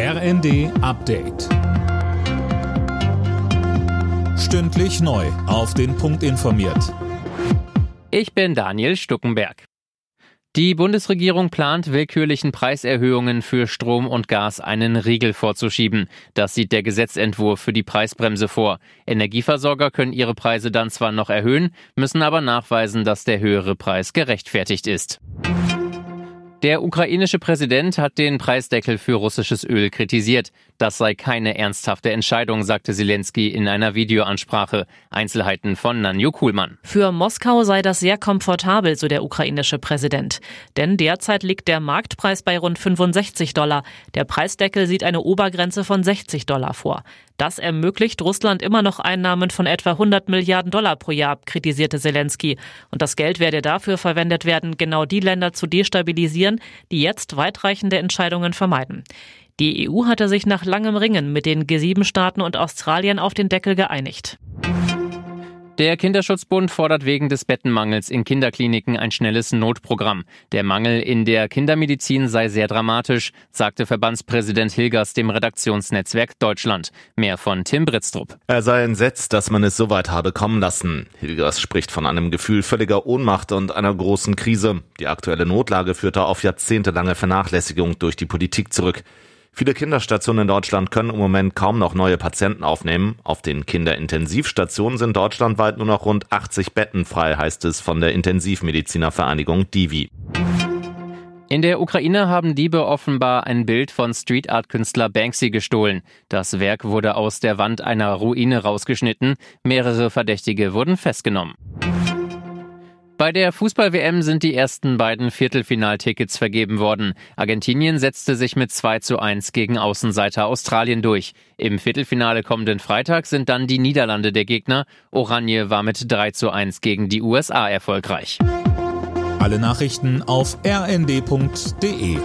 RND Update. Stündlich neu. Auf den Punkt informiert. Ich bin Daniel Stuckenberg. Die Bundesregierung plant, willkürlichen Preiserhöhungen für Strom und Gas einen Riegel vorzuschieben. Das sieht der Gesetzentwurf für die Preisbremse vor. Energieversorger können ihre Preise dann zwar noch erhöhen, müssen aber nachweisen, dass der höhere Preis gerechtfertigt ist. Der ukrainische Präsident hat den Preisdeckel für russisches Öl kritisiert. Das sei keine ernsthafte Entscheidung, sagte Zelensky in einer Videoansprache. Einzelheiten von Nanju Kuhlmann. Für Moskau sei das sehr komfortabel, so der ukrainische Präsident. Denn derzeit liegt der Marktpreis bei rund 65 Dollar. Der Preisdeckel sieht eine Obergrenze von 60 Dollar vor. Das ermöglicht Russland immer noch Einnahmen von etwa 100 Milliarden Dollar pro Jahr, kritisierte Zelensky. Und das Geld werde dafür verwendet werden, genau die Länder zu destabilisieren, die jetzt weitreichende Entscheidungen vermeiden. Die EU hatte sich nach langem Ringen mit den G7-Staaten und Australien auf den Deckel geeinigt. Der Kinderschutzbund fordert wegen des Bettenmangels in Kinderkliniken ein schnelles Notprogramm. Der Mangel in der Kindermedizin sei sehr dramatisch, sagte Verbandspräsident Hilgers dem Redaktionsnetzwerk Deutschland. Mehr von Tim Britztrup. Er sei entsetzt, dass man es so weit habe kommen lassen. Hilgers spricht von einem Gefühl völliger Ohnmacht und einer großen Krise. Die aktuelle Notlage führte auf jahrzehntelange Vernachlässigung durch die Politik zurück. Viele Kinderstationen in Deutschland können im Moment kaum noch neue Patienten aufnehmen. Auf den Kinderintensivstationen sind deutschlandweit nur noch rund 80 Betten frei, heißt es von der Intensivmedizinervereinigung Divi. In der Ukraine haben Diebe offenbar ein Bild von Street Art Künstler Banksy gestohlen. Das Werk wurde aus der Wand einer Ruine rausgeschnitten. Mehrere Verdächtige wurden festgenommen. Bei der Fußball-WM sind die ersten beiden Viertelfinaltickets vergeben worden. Argentinien setzte sich mit 2 zu 1 gegen Außenseiter Australien durch. Im Viertelfinale kommenden Freitag sind dann die Niederlande der Gegner. Oranje war mit 3 zu 1 gegen die USA erfolgreich. Alle Nachrichten auf rnd.de